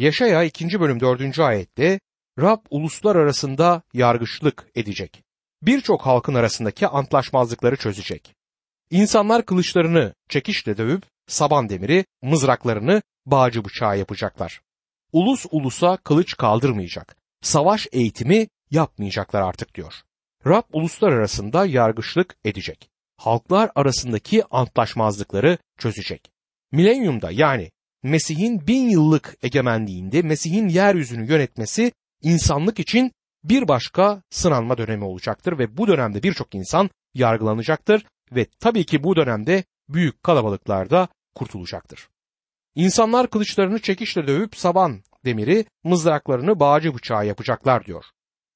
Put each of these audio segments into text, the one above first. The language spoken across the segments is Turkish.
Yaşaya 2. bölüm 4. ayette Rab uluslar arasında yargıçlık edecek. Birçok halkın arasındaki antlaşmazlıkları çözecek. İnsanlar kılıçlarını çekişle dövüp saban demiri, mızraklarını bağcı bıçağı yapacaklar. Ulus ulusa kılıç kaldırmayacak. Savaş eğitimi yapmayacaklar artık diyor. Rab uluslar arasında yargıçlık edecek. Halklar arasındaki antlaşmazlıkları çözecek. Milenyumda yani Mesih'in bin yıllık egemenliğinde Mesih'in yeryüzünü yönetmesi insanlık için bir başka sınanma dönemi olacaktır ve bu dönemde birçok insan yargılanacaktır ve tabii ki bu dönemde büyük kalabalıklarda kurtulacaktır. İnsanlar kılıçlarını çekişle dövüp saban demiri, mızraklarını bağcı bıçağı yapacaklar diyor.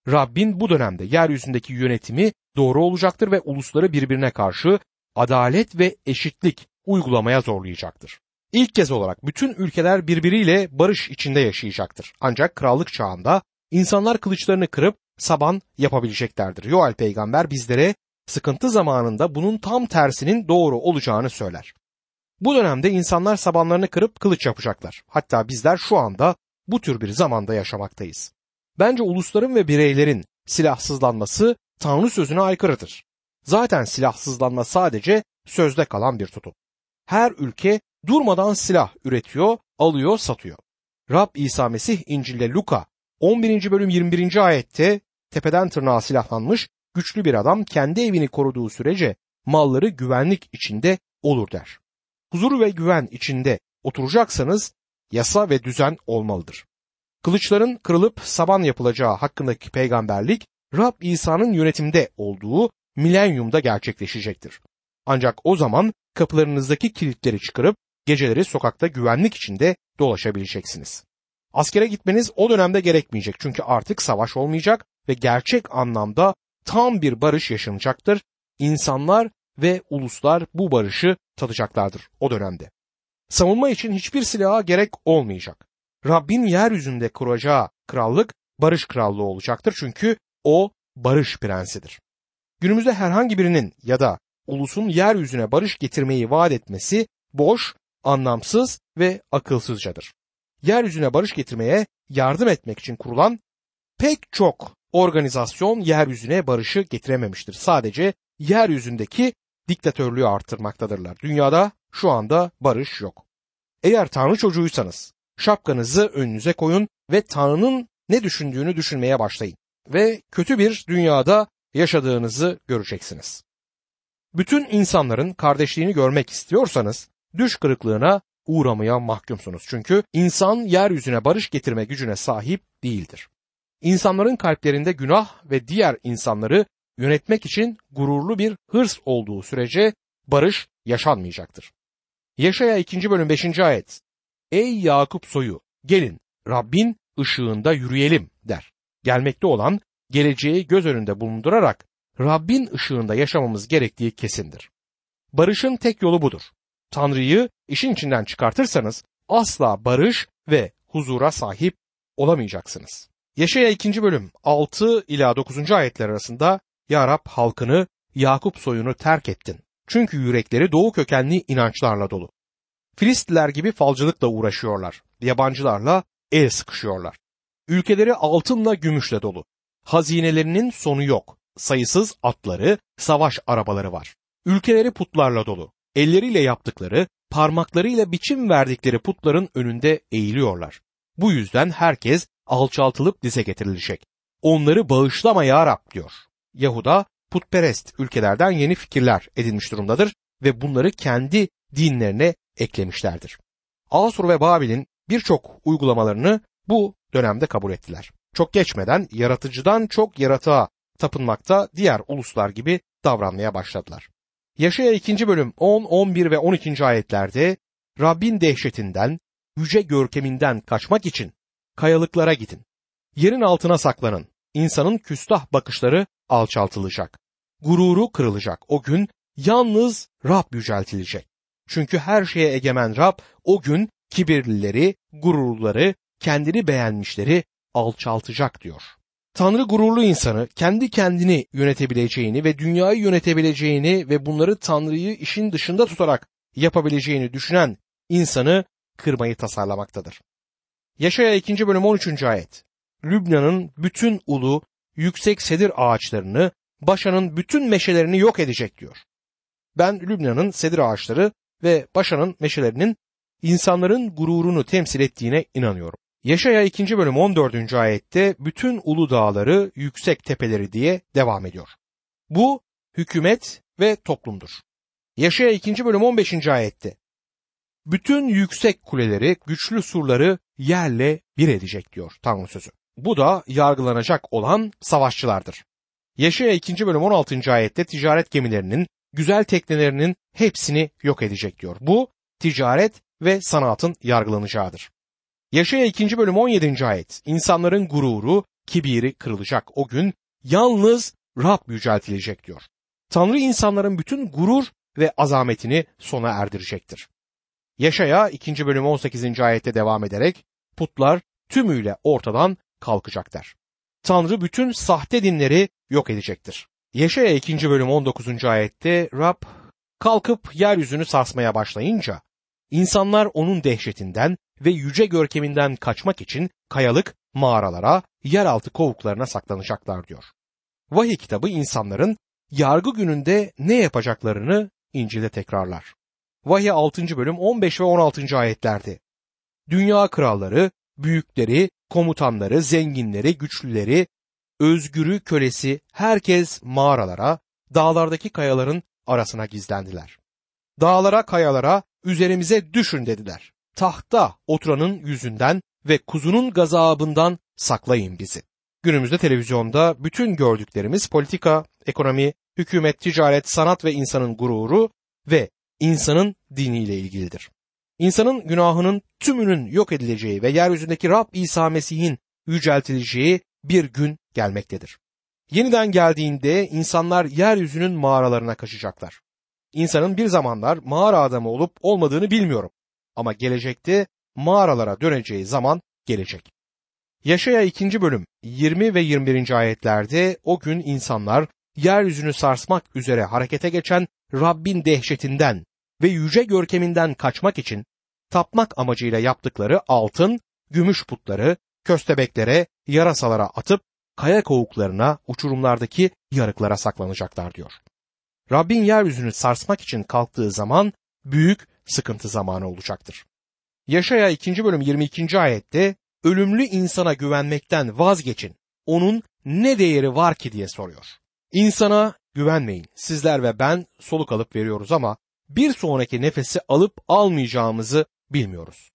Rabbin bu dönemde yeryüzündeki yönetimi doğru olacaktır ve ulusları birbirine karşı adalet ve eşitlik uygulamaya zorlayacaktır. İlk kez olarak bütün ülkeler birbiriyle barış içinde yaşayacaktır. Ancak krallık çağında insanlar kılıçlarını kırıp saban yapabileceklerdir. Yoel peygamber bizlere sıkıntı zamanında bunun tam tersinin doğru olacağını söyler. Bu dönemde insanlar sabanlarını kırıp kılıç yapacaklar. Hatta bizler şu anda bu tür bir zamanda yaşamaktayız. Bence ulusların ve bireylerin silahsızlanması Tanrı sözüne aykırıdır. Zaten silahsızlanma sadece sözde kalan bir tutum. Her ülke durmadan silah üretiyor, alıyor, satıyor. Rab İsa Mesih İncil'de Luka 11. bölüm 21. ayette tepeden tırnağa silahlanmış güçlü bir adam kendi evini koruduğu sürece malları güvenlik içinde olur der. Huzur ve güven içinde oturacaksanız yasa ve düzen olmalıdır. Kılıçların kırılıp saban yapılacağı hakkındaki peygamberlik Rab İsa'nın yönetimde olduğu milenyumda gerçekleşecektir. Ancak o zaman kapılarınızdaki kilitleri çıkarıp geceleri sokakta güvenlik içinde dolaşabileceksiniz. Askere gitmeniz o dönemde gerekmeyecek çünkü artık savaş olmayacak ve gerçek anlamda tam bir barış yaşanacaktır. İnsanlar ve uluslar bu barışı tadacaklardır o dönemde. Savunma için hiçbir silaha gerek olmayacak. Rabbin yeryüzünde kuracağı krallık barış krallığı olacaktır çünkü o barış prensidir. Günümüzde herhangi birinin ya da ulusun yeryüzüne barış getirmeyi vaat etmesi boş, anlamsız ve akılsızcadır. Yeryüzüne barış getirmeye yardım etmek için kurulan pek çok organizasyon yeryüzüne barışı getirememiştir. Sadece yeryüzündeki diktatörlüğü arttırmaktadırlar. Dünyada şu anda barış yok. Eğer Tanrı çocuğuysanız şapkanızı önünüze koyun ve Tanrı'nın ne düşündüğünü düşünmeye başlayın ve kötü bir dünyada yaşadığınızı göreceksiniz. Bütün insanların kardeşliğini görmek istiyorsanız düş kırıklığına uğramaya mahkumsunuz. Çünkü insan yeryüzüne barış getirme gücüne sahip değildir. İnsanların kalplerinde günah ve diğer insanları yönetmek için gururlu bir hırs olduğu sürece barış yaşanmayacaktır. Yaşaya 2. bölüm 5. ayet Ey Yakup soyu gelin Rabbin ışığında yürüyelim der. Gelmekte olan geleceği göz önünde bulundurarak Rabbin ışığında yaşamamız gerektiği kesindir. Barışın tek yolu budur. Tanrı'yı işin içinden çıkartırsanız asla barış ve huzura sahip olamayacaksınız. Yaşaya 2. bölüm 6 ila 9. ayetler arasında Ya Rab halkını Yakup soyunu terk ettin. Çünkü yürekleri doğu kökenli inançlarla dolu. Filistliler gibi falcılıkla uğraşıyorlar. Yabancılarla el sıkışıyorlar. Ülkeleri altınla gümüşle dolu. Hazinelerinin sonu yok. Sayısız atları, savaş arabaları var. Ülkeleri putlarla dolu. Elleriyle yaptıkları, parmaklarıyla biçim verdikleri putların önünde eğiliyorlar. Bu yüzden herkes alçaltılıp dize getirilecek. Onları bağışlama ya Rab diyor. Yahuda putperest ülkelerden yeni fikirler edinmiş durumdadır ve bunları kendi dinlerine eklemişlerdir. Asur ve Babil'in birçok uygulamalarını bu dönemde kabul ettiler. Çok geçmeden yaratıcıdan çok yaratığa tapınmakta diğer uluslar gibi davranmaya başladılar. Yaşaya 2. bölüm 10, 11 ve 12. ayetlerde Rabbin dehşetinden, yüce görkeminden kaçmak için kayalıklara gidin. Yerin altına saklanın. İnsanın küstah bakışları alçaltılacak. Gururu kırılacak. O gün yalnız Rab yüceltilecek. Çünkü her şeye egemen Rab o gün kibirlileri, gururları, kendini beğenmişleri alçaltacak diyor. Tanrı gururlu insanı kendi kendini yönetebileceğini ve dünyayı yönetebileceğini ve bunları Tanrı'yı işin dışında tutarak yapabileceğini düşünen insanı kırmayı tasarlamaktadır. Yaşaya 2. bölüm 13. ayet. Lübnan'ın bütün ulu, yüksek sedir ağaçlarını, Başan'ın bütün meşelerini yok edecek diyor. Ben Lübnan'ın sedir ağaçları ve Başan'ın meşelerinin insanların gururunu temsil ettiğine inanıyorum. Yaşaya 2. bölüm 14. ayette bütün ulu dağları, yüksek tepeleri diye devam ediyor. Bu hükümet ve toplumdur. Yaşaya 2. bölüm 15. ayette bütün yüksek kuleleri, güçlü surları yerle bir edecek diyor Tanrı sözü. Bu da yargılanacak olan savaşçılardır. Yaşaya 2. bölüm 16. ayette ticaret gemilerinin, güzel teknelerinin hepsini yok edecek diyor. Bu ticaret ve sanatın yargılanacağıdır. Yaşaya 2. bölüm 17. ayet insanların gururu, kibiri kırılacak o gün yalnız Rab yüceltilecek diyor. Tanrı insanların bütün gurur ve azametini sona erdirecektir. Yaşaya 2. bölüm 18. ayette devam ederek putlar tümüyle ortadan kalkacaklar. Tanrı bütün sahte dinleri yok edecektir. Yaşaya 2. bölüm 19. ayette Rab kalkıp yeryüzünü sarsmaya başlayınca insanlar onun dehşetinden ve yüce görkeminden kaçmak için kayalık mağaralara, yeraltı kovuklarına saklanacaklar diyor. Vahiy kitabı insanların yargı gününde ne yapacaklarını İncil'de tekrarlar. Vahiy 6. bölüm 15 ve 16. ayetlerde. Dünya kralları, büyükleri, komutanları, zenginleri, güçlüleri, özgürü, kölesi herkes mağaralara, dağlardaki kayaların arasına gizlendiler. Dağlara, kayalara, üzerimize düşün dediler. Tahta oturanın yüzünden ve kuzunun gazabından saklayın bizi. Günümüzde televizyonda bütün gördüklerimiz politika, ekonomi, hükümet, ticaret, sanat ve insanın gururu ve insanın diniyle ilgilidir. İnsanın günahının tümünün yok edileceği ve yeryüzündeki Rab İsa Mesih'in yüceltileceği bir gün gelmektedir. Yeniden geldiğinde insanlar yeryüzünün mağaralarına kaçacaklar. İnsanın bir zamanlar mağara adamı olup olmadığını bilmiyorum ama gelecekte mağaralara döneceği zaman gelecek. Yaşaya 2. bölüm 20 ve 21. ayetlerde o gün insanlar yeryüzünü sarsmak üzere harekete geçen Rabbin dehşetinden ve yüce görkeminden kaçmak için tapmak amacıyla yaptıkları altın, gümüş putları köstebeklere, yarasalara atıp kaya kovuklarına, uçurumlardaki yarıklara saklanacaklar diyor. Rabbin yeryüzünü sarsmak için kalktığı zaman büyük sıkıntı zamanı olacaktır. Yaşaya 2. bölüm 22. ayette ölümlü insana güvenmekten vazgeçin. Onun ne değeri var ki diye soruyor. İnsana güvenmeyin. Sizler ve ben soluk alıp veriyoruz ama bir sonraki nefesi alıp almayacağımızı bilmiyoruz.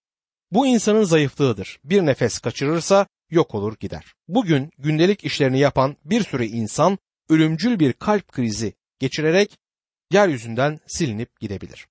Bu insanın zayıflığıdır. Bir nefes kaçırırsa yok olur gider. Bugün gündelik işlerini yapan bir sürü insan ölümcül bir kalp krizi geçirerek yeryüzünden silinip gidebilir.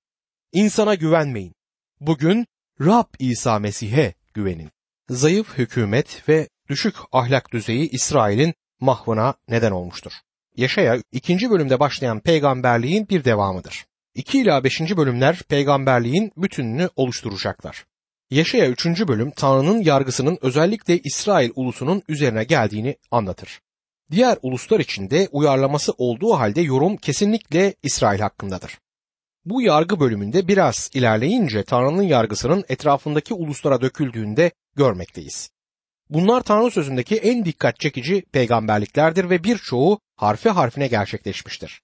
İnsana güvenmeyin. Bugün Rab İsa Mesih'e güvenin. Zayıf hükümet ve düşük ahlak düzeyi İsrail'in mahvına neden olmuştur. Yaşaya 2. bölümde başlayan peygamberliğin bir devamıdır. 2 ila 5. bölümler peygamberliğin bütününü oluşturacaklar. Yaşaya 3. bölüm Tanrı'nın yargısının özellikle İsrail ulusunun üzerine geldiğini anlatır. Diğer uluslar içinde uyarlaması olduğu halde yorum kesinlikle İsrail hakkındadır. Bu yargı bölümünde biraz ilerleyince Tanrı'nın yargısının etrafındaki uluslara döküldüğünde görmekteyiz. Bunlar Tanrı sözündeki en dikkat çekici peygamberliklerdir ve birçoğu harfi harfine gerçekleşmiştir.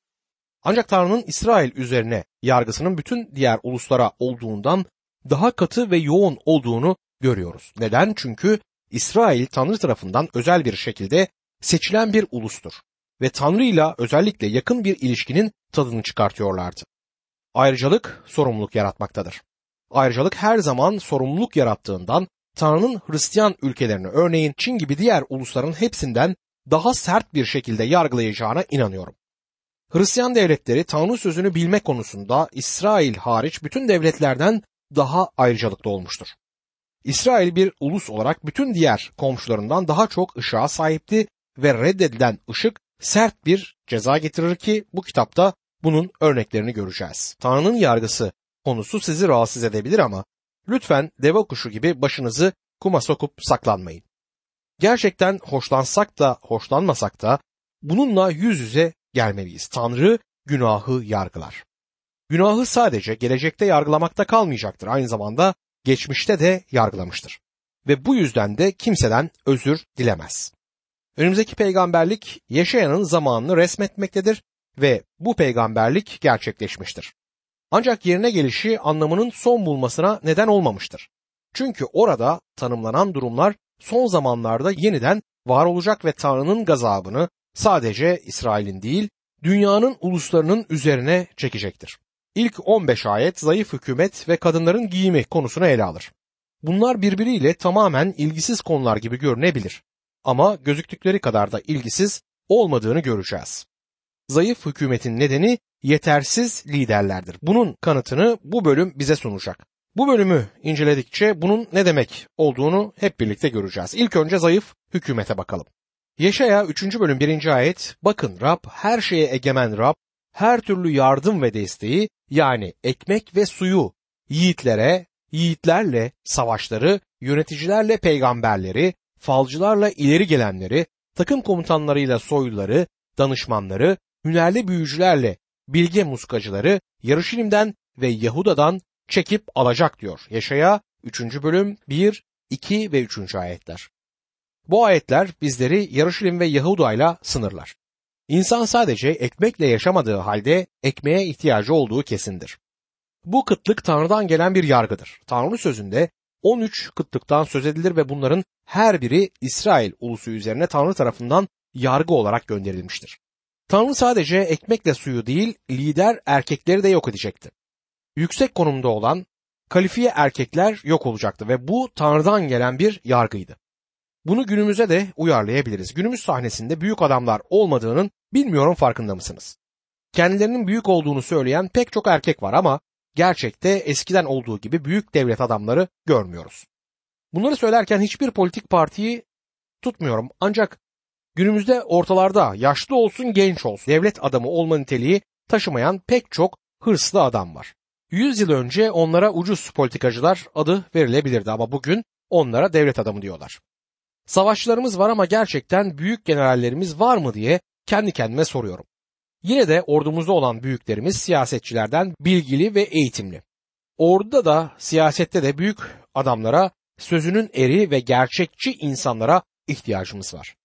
Ancak Tanrı'nın İsrail üzerine yargısının bütün diğer uluslara olduğundan daha katı ve yoğun olduğunu görüyoruz. Neden? Çünkü İsrail Tanrı tarafından özel bir şekilde seçilen bir ulustur ve Tanrı ile özellikle yakın bir ilişkinin tadını çıkartıyorlardı. Ayrıcalık sorumluluk yaratmaktadır. Ayrıcalık her zaman sorumluluk yarattığından Tanrı'nın Hristiyan ülkelerini örneğin Çin gibi diğer ulusların hepsinden daha sert bir şekilde yargılayacağına inanıyorum. Hristiyan devletleri Tanrı sözünü bilme konusunda İsrail hariç bütün devletlerden daha ayrıcalıklı olmuştur. İsrail bir ulus olarak bütün diğer komşularından daha çok ışığa sahipti ve reddedilen ışık sert bir ceza getirir ki bu kitapta bunun örneklerini göreceğiz. Tanrı'nın yargısı konusu sizi rahatsız edebilir ama lütfen deve kuşu gibi başınızı kuma sokup saklanmayın. Gerçekten hoşlansak da hoşlanmasak da bununla yüz yüze gelmeliyiz. Tanrı günahı yargılar. Günahı sadece gelecekte yargılamakta kalmayacaktır. Aynı zamanda geçmişte de yargılamıştır. ve bu yüzden de kimseden özür dilemez. Önümüzdeki peygamberlik Yaşayan'ın zamanını resmetmektedir ve bu peygamberlik gerçekleşmiştir. Ancak yerine gelişi anlamının son bulmasına neden olmamıştır. Çünkü orada tanımlanan durumlar son zamanlarda yeniden var olacak ve Tanrı'nın gazabını sadece İsrail'in değil, dünyanın uluslarının üzerine çekecektir. İlk 15 ayet zayıf hükümet ve kadınların giyimi konusunu ele alır. Bunlar birbiriyle tamamen ilgisiz konular gibi görünebilir. Ama gözüktükleri kadar da ilgisiz olmadığını göreceğiz. Zayıf hükümetin nedeni yetersiz liderlerdir. Bunun kanıtını bu bölüm bize sunacak. Bu bölümü inceledikçe bunun ne demek olduğunu hep birlikte göreceğiz. İlk önce zayıf hükümete bakalım. Yeşaya 3. bölüm 1. ayet Bakın Rab her şeye egemen Rab her türlü yardım ve desteği yani ekmek ve suyu yiğitlere, yiğitlerle savaşları, yöneticilerle peygamberleri, falcılarla ileri gelenleri, takım komutanlarıyla soyluları, danışmanları, hünerli büyücülerle bilge muskacıları Yarışilim'den ve Yahuda'dan çekip alacak diyor. Yaşaya 3. bölüm 1, 2 ve 3. ayetler. Bu ayetler bizleri Yarışilim ve Yahuda'yla sınırlar. İnsan sadece ekmekle yaşamadığı halde ekmeğe ihtiyacı olduğu kesindir. Bu kıtlık Tanrı'dan gelen bir yargıdır. Tanrı sözünde 13 kıtlıktan söz edilir ve bunların her biri İsrail ulusu üzerine Tanrı tarafından yargı olarak gönderilmiştir. Tanrı sadece ekmekle suyu değil, lider erkekleri de yok edecekti. Yüksek konumda olan kalifiye erkekler yok olacaktı ve bu Tanrı'dan gelen bir yargıydı. Bunu günümüze de uyarlayabiliriz. Günümüz sahnesinde büyük adamlar olmadığının bilmiyorum farkında mısınız? Kendilerinin büyük olduğunu söyleyen pek çok erkek var ama gerçekte eskiden olduğu gibi büyük devlet adamları görmüyoruz. Bunları söylerken hiçbir politik partiyi tutmuyorum ancak günümüzde ortalarda yaşlı olsun genç olsun devlet adamı olma niteliği taşımayan pek çok hırslı adam var. Yüz yıl önce onlara ucuz politikacılar adı verilebilirdi ama bugün onlara devlet adamı diyorlar. Savaşçılarımız var ama gerçekten büyük generallerimiz var mı diye kendi kendime soruyorum. Yine de ordumuzda olan büyüklerimiz siyasetçilerden bilgili ve eğitimli. Orduda da siyasette de büyük adamlara, sözünün eri ve gerçekçi insanlara ihtiyacımız var.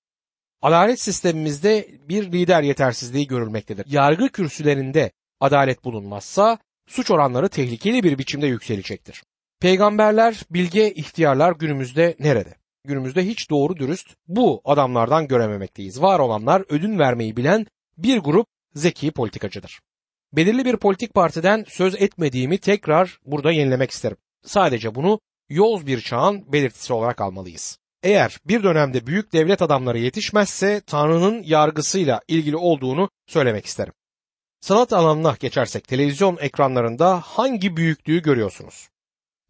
Adalet sistemimizde bir lider yetersizliği görülmektedir. Yargı kürsülerinde adalet bulunmazsa suç oranları tehlikeli bir biçimde yükselecektir. Peygamberler, bilge ihtiyarlar günümüzde nerede? Günümüzde hiç doğru dürüst bu adamlardan görememekteyiz. Var olanlar ödün vermeyi bilen bir grup zeki politikacıdır. Belirli bir politik partiden söz etmediğimi tekrar burada yenilemek isterim. Sadece bunu yoz bir çağın belirtisi olarak almalıyız. Eğer bir dönemde büyük devlet adamları yetişmezse Tanrı'nın yargısıyla ilgili olduğunu söylemek isterim. Sanat alanına geçersek televizyon ekranlarında hangi büyüklüğü görüyorsunuz?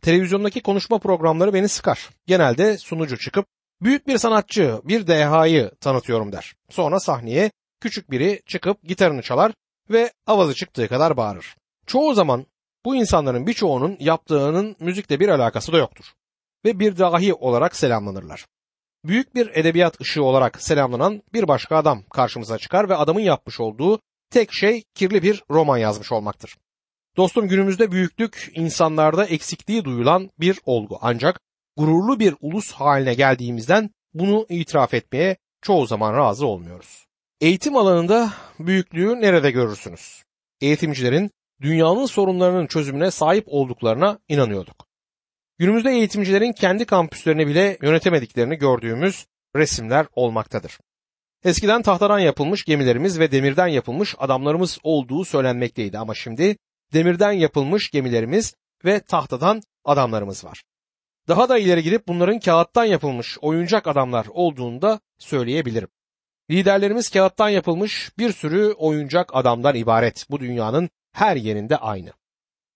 Televizyondaki konuşma programları beni sıkar. Genelde sunucu çıkıp büyük bir sanatçı, bir dehayı tanıtıyorum der. Sonra sahneye küçük biri çıkıp gitarını çalar ve avazı çıktığı kadar bağırır. Çoğu zaman bu insanların birçoğunun yaptığının müzikle bir alakası da yoktur ve bir dahi olarak selamlanırlar. Büyük bir edebiyat ışığı olarak selamlanan bir başka adam karşımıza çıkar ve adamın yapmış olduğu tek şey kirli bir roman yazmış olmaktır. Dostum günümüzde büyüklük insanlarda eksikliği duyulan bir olgu ancak gururlu bir ulus haline geldiğimizden bunu itiraf etmeye çoğu zaman razı olmuyoruz. Eğitim alanında büyüklüğü nerede görürsünüz? Eğitimcilerin dünyanın sorunlarının çözümüne sahip olduklarına inanıyorduk. Günümüzde eğitimcilerin kendi kampüslerini bile yönetemediklerini gördüğümüz resimler olmaktadır. Eskiden tahtadan yapılmış gemilerimiz ve demirden yapılmış adamlarımız olduğu söylenmekteydi ama şimdi demirden yapılmış gemilerimiz ve tahtadan adamlarımız var. Daha da ileri gidip bunların kağıttan yapılmış oyuncak adamlar olduğunu da söyleyebilirim. Liderlerimiz kağıttan yapılmış bir sürü oyuncak adamdan ibaret. Bu dünyanın her yerinde aynı.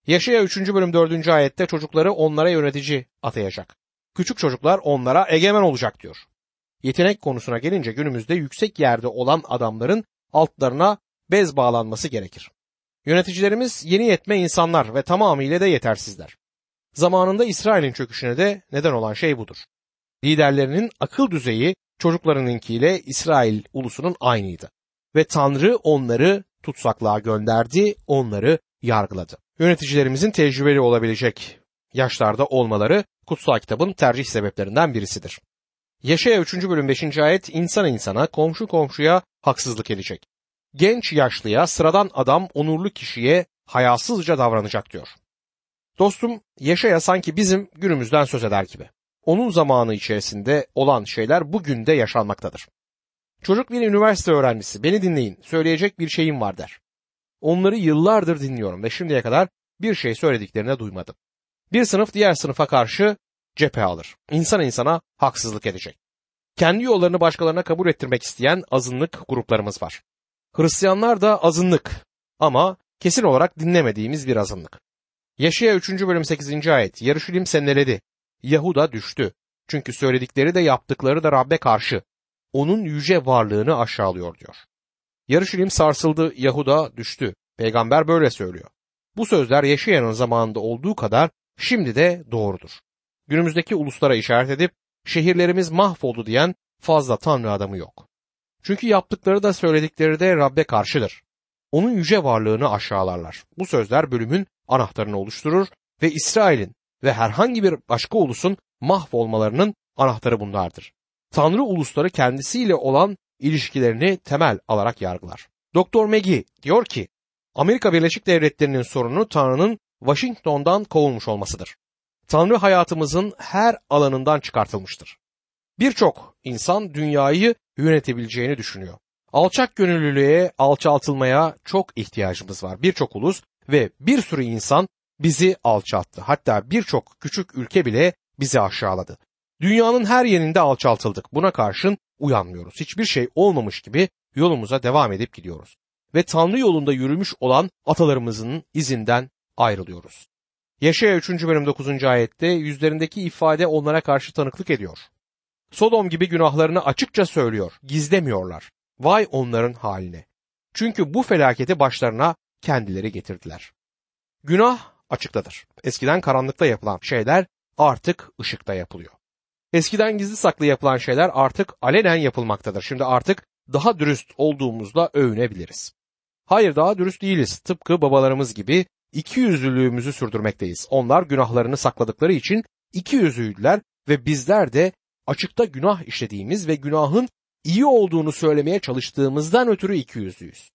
Yaşaya 3. bölüm 4. ayette çocukları onlara yönetici atayacak. Küçük çocuklar onlara egemen olacak diyor. Yetenek konusuna gelince günümüzde yüksek yerde olan adamların altlarına bez bağlanması gerekir. Yöneticilerimiz yeni yetme insanlar ve tamamıyla da yetersizler. Zamanında İsrail'in çöküşüne de neden olan şey budur. Liderlerinin akıl düzeyi çocuklarınınkiyle İsrail ulusunun aynıydı. Ve Tanrı onları tutsaklığa gönderdi, onları yargıladı. Yöneticilerimizin tecrübeli olabilecek yaşlarda olmaları kutsal kitabın tercih sebeplerinden birisidir. Yaşaya 3. bölüm 5. ayet insan insana, komşu komşuya haksızlık edecek. Genç yaşlıya, sıradan adam onurlu kişiye hayasızca davranacak diyor. Dostum, Yaşaya sanki bizim günümüzden söz eder gibi. Onun zamanı içerisinde olan şeyler bugün de yaşanmaktadır. Çocuk bir üniversite öğrencisi, beni dinleyin, söyleyecek bir şeyim var der. Onları yıllardır dinliyorum ve şimdiye kadar bir şey söylediklerine duymadım. Bir sınıf diğer sınıfa karşı cephe alır. İnsan insana haksızlık edecek. Kendi yollarını başkalarına kabul ettirmek isteyen azınlık gruplarımız var. Hristiyanlar da azınlık ama kesin olarak dinlemediğimiz bir azınlık. Yaşaya 3. bölüm 8. ayet Yarışilim seneledi. Yahuda düştü. Çünkü söyledikleri de yaptıkları da Rabbe karşı. Onun yüce varlığını aşağılıyor diyor. Yarışilim sarsıldı, Yahuda düştü. Peygamber böyle söylüyor. Bu sözler Yaşayan'ın zamanında olduğu kadar şimdi de doğrudur. Günümüzdeki uluslara işaret edip şehirlerimiz mahvoldu diyen fazla tanrı adamı yok. Çünkü yaptıkları da söyledikleri de Rabbe karşıdır. Onun yüce varlığını aşağılarlar. Bu sözler bölümün anahtarını oluşturur ve İsrail'in ve herhangi bir başka ulusun mahvolmalarının anahtarı bunlardır. Tanrı ulusları kendisiyle olan ilişkilerini temel alarak yargılar. Doktor Megi diyor ki, Amerika Birleşik Devletleri'nin sorunu Tanrı'nın Washington'dan kovulmuş olmasıdır. Tanrı hayatımızın her alanından çıkartılmıştır. Birçok insan dünyayı yönetebileceğini düşünüyor. Alçak gönüllülüğe, alçaltılmaya çok ihtiyacımız var. Birçok ulus ve bir sürü insan bizi alçalttı. Hatta birçok küçük ülke bile bizi aşağıladı. Dünyanın her yerinde alçaltıldık. Buna karşın uyanmıyoruz. Hiçbir şey olmamış gibi yolumuza devam edip gidiyoruz. Ve Tanrı yolunda yürümüş olan atalarımızın izinden ayrılıyoruz. Yaşaya 3. bölüm 9. ayette yüzlerindeki ifade onlara karşı tanıklık ediyor. Sodom gibi günahlarını açıkça söylüyor, gizlemiyorlar. Vay onların haline. Çünkü bu felaketi başlarına kendileri getirdiler. Günah açıktadır. Eskiden karanlıkta yapılan şeyler artık ışıkta yapılıyor. Eskiden gizli saklı yapılan şeyler artık alenen yapılmaktadır. Şimdi artık daha dürüst olduğumuzla övünebiliriz. Hayır daha dürüst değiliz. Tıpkı babalarımız gibi iki yüzlülüğümüzü sürdürmekteyiz. Onlar günahlarını sakladıkları için iki yüzlüydüler ve bizler de açıkta günah işlediğimiz ve günahın iyi olduğunu söylemeye çalıştığımızdan ötürü iki yüzlüyüz.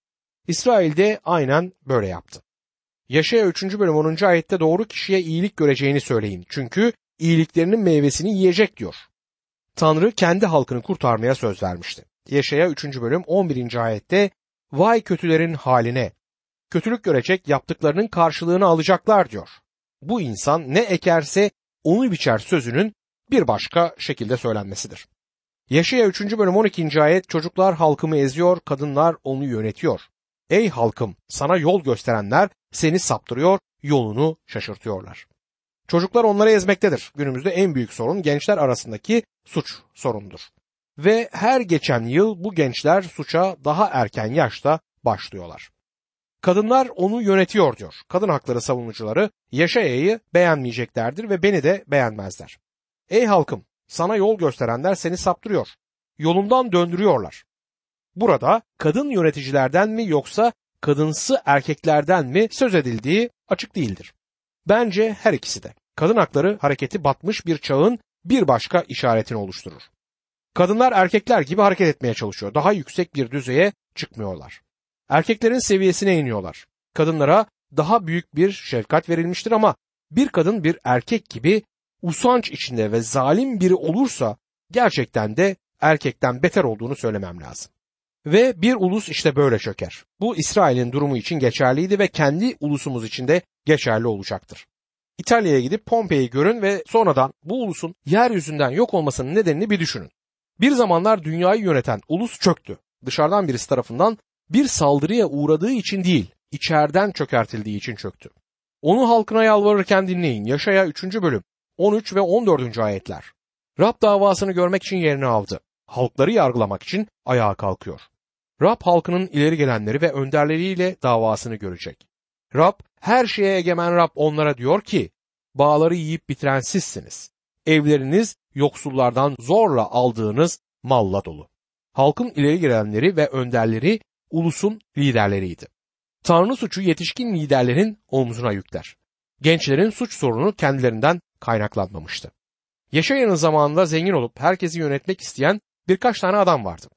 İsrail de aynen böyle yaptı. Yaşaya 3. bölüm 10. ayette doğru kişiye iyilik göreceğini söyleyin. Çünkü iyiliklerinin meyvesini yiyecek diyor. Tanrı kendi halkını kurtarmaya söz vermişti. Yaşaya 3. bölüm 11. ayette vay kötülerin haline kötülük görecek yaptıklarının karşılığını alacaklar diyor. Bu insan ne ekerse onu biçer sözünün bir başka şekilde söylenmesidir. Yaşaya 3. bölüm 12. ayet çocuklar halkımı eziyor, kadınlar onu yönetiyor. Ey halkım sana yol gösterenler seni saptırıyor, yolunu şaşırtıyorlar. Çocuklar onları ezmektedir. Günümüzde en büyük sorun gençler arasındaki suç sorundur. Ve her geçen yıl bu gençler suça daha erken yaşta başlıyorlar. Kadınlar onu yönetiyor diyor. Kadın hakları savunucuları Yaşaya'yı beğenmeyeceklerdir ve beni de beğenmezler. Ey halkım sana yol gösterenler seni saptırıyor. Yolundan döndürüyorlar. Burada kadın yöneticilerden mi yoksa kadınsı erkeklerden mi söz edildiği açık değildir. Bence her ikisi de. Kadın hakları hareketi batmış bir çağın bir başka işaretini oluşturur. Kadınlar erkekler gibi hareket etmeye çalışıyor. Daha yüksek bir düzeye çıkmıyorlar. Erkeklerin seviyesine iniyorlar. Kadınlara daha büyük bir şefkat verilmiştir ama bir kadın bir erkek gibi usanç içinde ve zalim biri olursa gerçekten de erkekten beter olduğunu söylemem lazım. Ve bir ulus işte böyle çöker. Bu İsrail'in durumu için geçerliydi ve kendi ulusumuz için de geçerli olacaktır. İtalya'ya gidip Pompei'yi görün ve sonradan bu ulusun yeryüzünden yok olmasının nedenini bir düşünün. Bir zamanlar dünyayı yöneten ulus çöktü. Dışarıdan birisi tarafından bir saldırıya uğradığı için değil, içeriden çökertildiği için çöktü. Onu halkına yalvarırken dinleyin. Yaşaya 3. bölüm 13 ve 14. ayetler. Rab davasını görmek için yerini aldı. Halkları yargılamak için ayağa kalkıyor. Rab halkının ileri gelenleri ve önderleriyle davasını görecek. Rab her şeye egemen Rab onlara diyor ki bağları yiyip bitiren sizsiniz. Evleriniz yoksullardan zorla aldığınız malla dolu. Halkın ileri gelenleri ve önderleri ulusun liderleriydi. Tanrı suçu yetişkin liderlerin omzuna yükler. Gençlerin suç sorunu kendilerinden kaynaklanmamıştı. Yaşayanın zamanında zengin olup herkesi yönetmek isteyen birkaç tane adam vardı.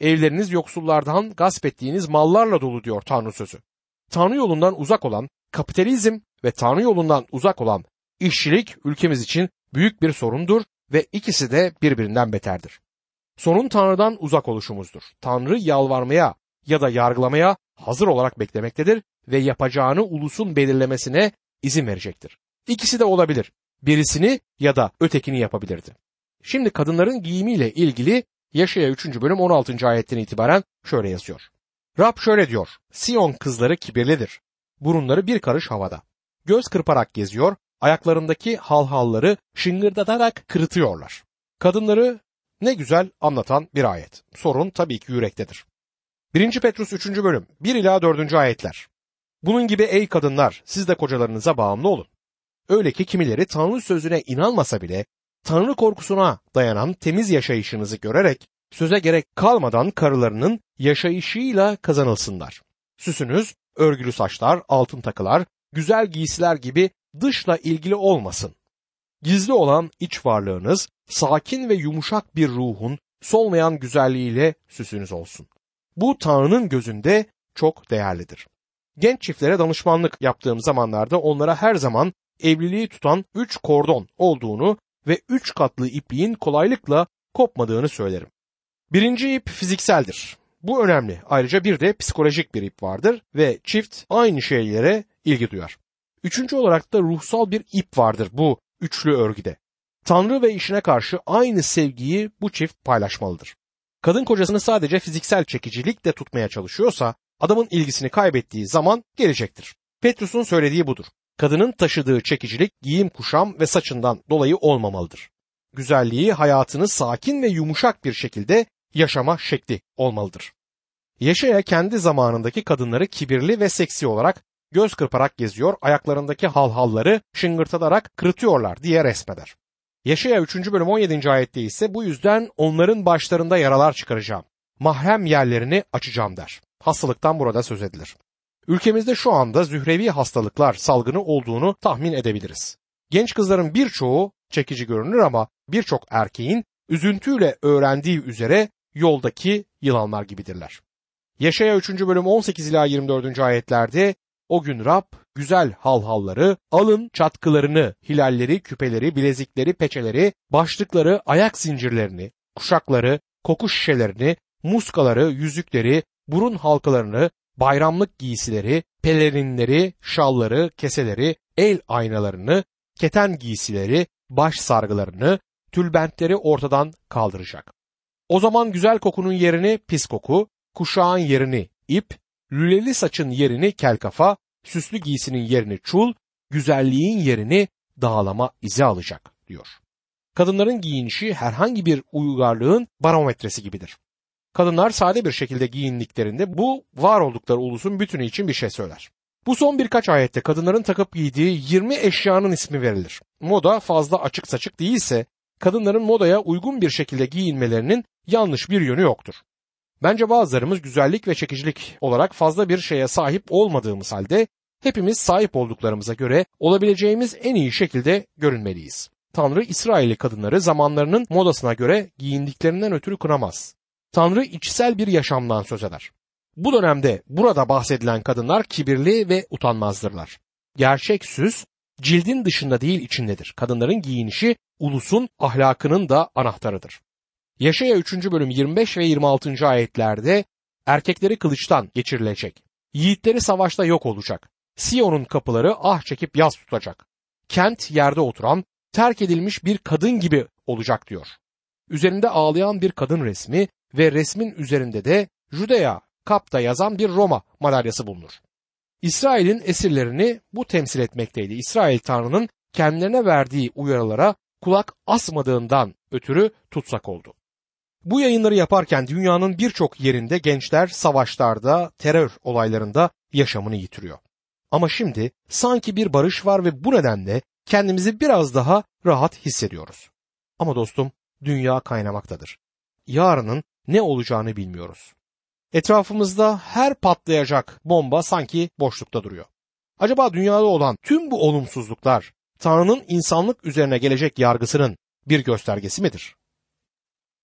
Evleriniz yoksullardan gasp ettiğiniz mallarla dolu diyor Tanrı sözü. Tanrı yolundan uzak olan kapitalizm ve Tanrı yolundan uzak olan işçilik ülkemiz için büyük bir sorundur ve ikisi de birbirinden beterdir. Sorun Tanrı'dan uzak oluşumuzdur. Tanrı yalvarmaya ya da yargılamaya hazır olarak beklemektedir ve yapacağını ulusun belirlemesine izin verecektir. İkisi de olabilir. Birisini ya da ötekini yapabilirdi. Şimdi kadınların giyimiyle ilgili Yaşaya 3. bölüm 16. ayetten itibaren şöyle yazıyor. Rab şöyle diyor. Siyon kızları kibirlidir. Burunları bir karış havada. Göz kırparak geziyor, ayaklarındaki halhalları şıngırdatarak kırıtıyorlar. Kadınları ne güzel anlatan bir ayet. Sorun tabii ki yürektedir. 1. Petrus 3. bölüm 1 ila 4. ayetler. Bunun gibi ey kadınlar siz de kocalarınıza bağımlı olun. Öyle ki kimileri Tanrı sözüne inanmasa bile Tanrı korkusuna dayanan temiz yaşayışınızı görerek söze gerek kalmadan karılarının yaşayışıyla kazanılsınlar. Süsünüz, örgülü saçlar, altın takılar, güzel giysiler gibi dışla ilgili olmasın. Gizli olan iç varlığınız, sakin ve yumuşak bir ruhun solmayan güzelliğiyle süsünüz olsun. Bu Tanrı'nın gözünde çok değerlidir. Genç çiftlere danışmanlık yaptığım zamanlarda onlara her zaman evliliği tutan üç kordon olduğunu ve üç katlı ipliğin kolaylıkla kopmadığını söylerim. Birinci ip fizikseldir. Bu önemli. Ayrıca bir de psikolojik bir ip vardır ve çift aynı şeylere ilgi duyar. Üçüncü olarak da ruhsal bir ip vardır bu üçlü örgüde. Tanrı ve işine karşı aynı sevgiyi bu çift paylaşmalıdır. Kadın kocasını sadece fiziksel çekicilik de tutmaya çalışıyorsa adamın ilgisini kaybettiği zaman gelecektir. Petrus'un söylediği budur. Kadının taşıdığı çekicilik giyim kuşam ve saçından dolayı olmamalıdır. Güzelliği hayatını sakin ve yumuşak bir şekilde yaşama şekli olmalıdır. Yaşaya kendi zamanındaki kadınları kibirli ve seksi olarak göz kırparak geziyor, ayaklarındaki halhalları şıngırtadarak kırıtıyorlar diye resmeder. Yaşaya 3. bölüm 17. ayette ise bu yüzden onların başlarında yaralar çıkaracağım. Mahrem yerlerini açacağım der. Hastalıktan burada söz edilir. Ülkemizde şu anda zührevi hastalıklar salgını olduğunu tahmin edebiliriz. Genç kızların birçoğu çekici görünür ama birçok erkeğin üzüntüyle öğrendiği üzere yoldaki yılanlar gibidirler. Yaşaya 3. bölüm 18 ila 24. ayetlerde o gün Rab güzel halhalları, alın çatkılarını, hilalleri, küpeleri, bilezikleri, peçeleri, başlıkları, ayak zincirlerini, kuşakları, koku şişelerini, muskaları, yüzükleri, burun halkalarını, bayramlık giysileri, pelerinleri, şalları, keseleri, el aynalarını, keten giysileri, baş sargılarını, tülbentleri ortadan kaldıracak. O zaman güzel kokunun yerini pis koku, kuşağın yerini ip, lüleli saçın yerini kel kafa, süslü giysinin yerini çul, güzelliğin yerini dağlama izi alacak diyor. Kadınların giyinişi herhangi bir uygarlığın barometresi gibidir. Kadınlar sade bir şekilde giyindiklerinde bu var oldukları ulusun bütünü için bir şey söyler. Bu son birkaç ayette kadınların takıp giydiği 20 eşyanın ismi verilir. Moda fazla açık saçık değilse kadınların modaya uygun bir şekilde giyinmelerinin yanlış bir yönü yoktur. Bence bazılarımız güzellik ve çekicilik olarak fazla bir şeye sahip olmadığımız halde hepimiz sahip olduklarımıza göre olabileceğimiz en iyi şekilde görünmeliyiz. Tanrı İsrailli kadınları zamanlarının modasına göre giyindiklerinden ötürü kınamaz. Tanrı içsel bir yaşamdan söz eder. Bu dönemde burada bahsedilen kadınlar kibirli ve utanmazdırlar. Gerçek süs cildin dışında değil içindedir. Kadınların giyinişi ulusun ahlakının da anahtarıdır. Yaşaya 3. bölüm 25 ve 26. ayetlerde erkekleri kılıçtan geçirilecek. Yiğitleri savaşta yok olacak. Siyon'un kapıları ah çekip yaz tutacak. Kent yerde oturan, terk edilmiş bir kadın gibi olacak diyor. Üzerinde ağlayan bir kadın resmi ve resmin üzerinde de Judea kapta yazan bir Roma madalyası bulunur. İsrail'in esirlerini bu temsil etmekteydi. İsrail Tanrı'nın kendilerine verdiği uyarılara kulak asmadığından ötürü tutsak oldu. Bu yayınları yaparken dünyanın birçok yerinde gençler savaşlarda, terör olaylarında yaşamını yitiriyor. Ama şimdi sanki bir barış var ve bu nedenle kendimizi biraz daha rahat hissediyoruz. Ama dostum dünya kaynamaktadır. Yarının ne olacağını bilmiyoruz. Etrafımızda her patlayacak bomba sanki boşlukta duruyor. Acaba dünyada olan tüm bu olumsuzluklar Tanrı'nın insanlık üzerine gelecek yargısının bir göstergesi midir?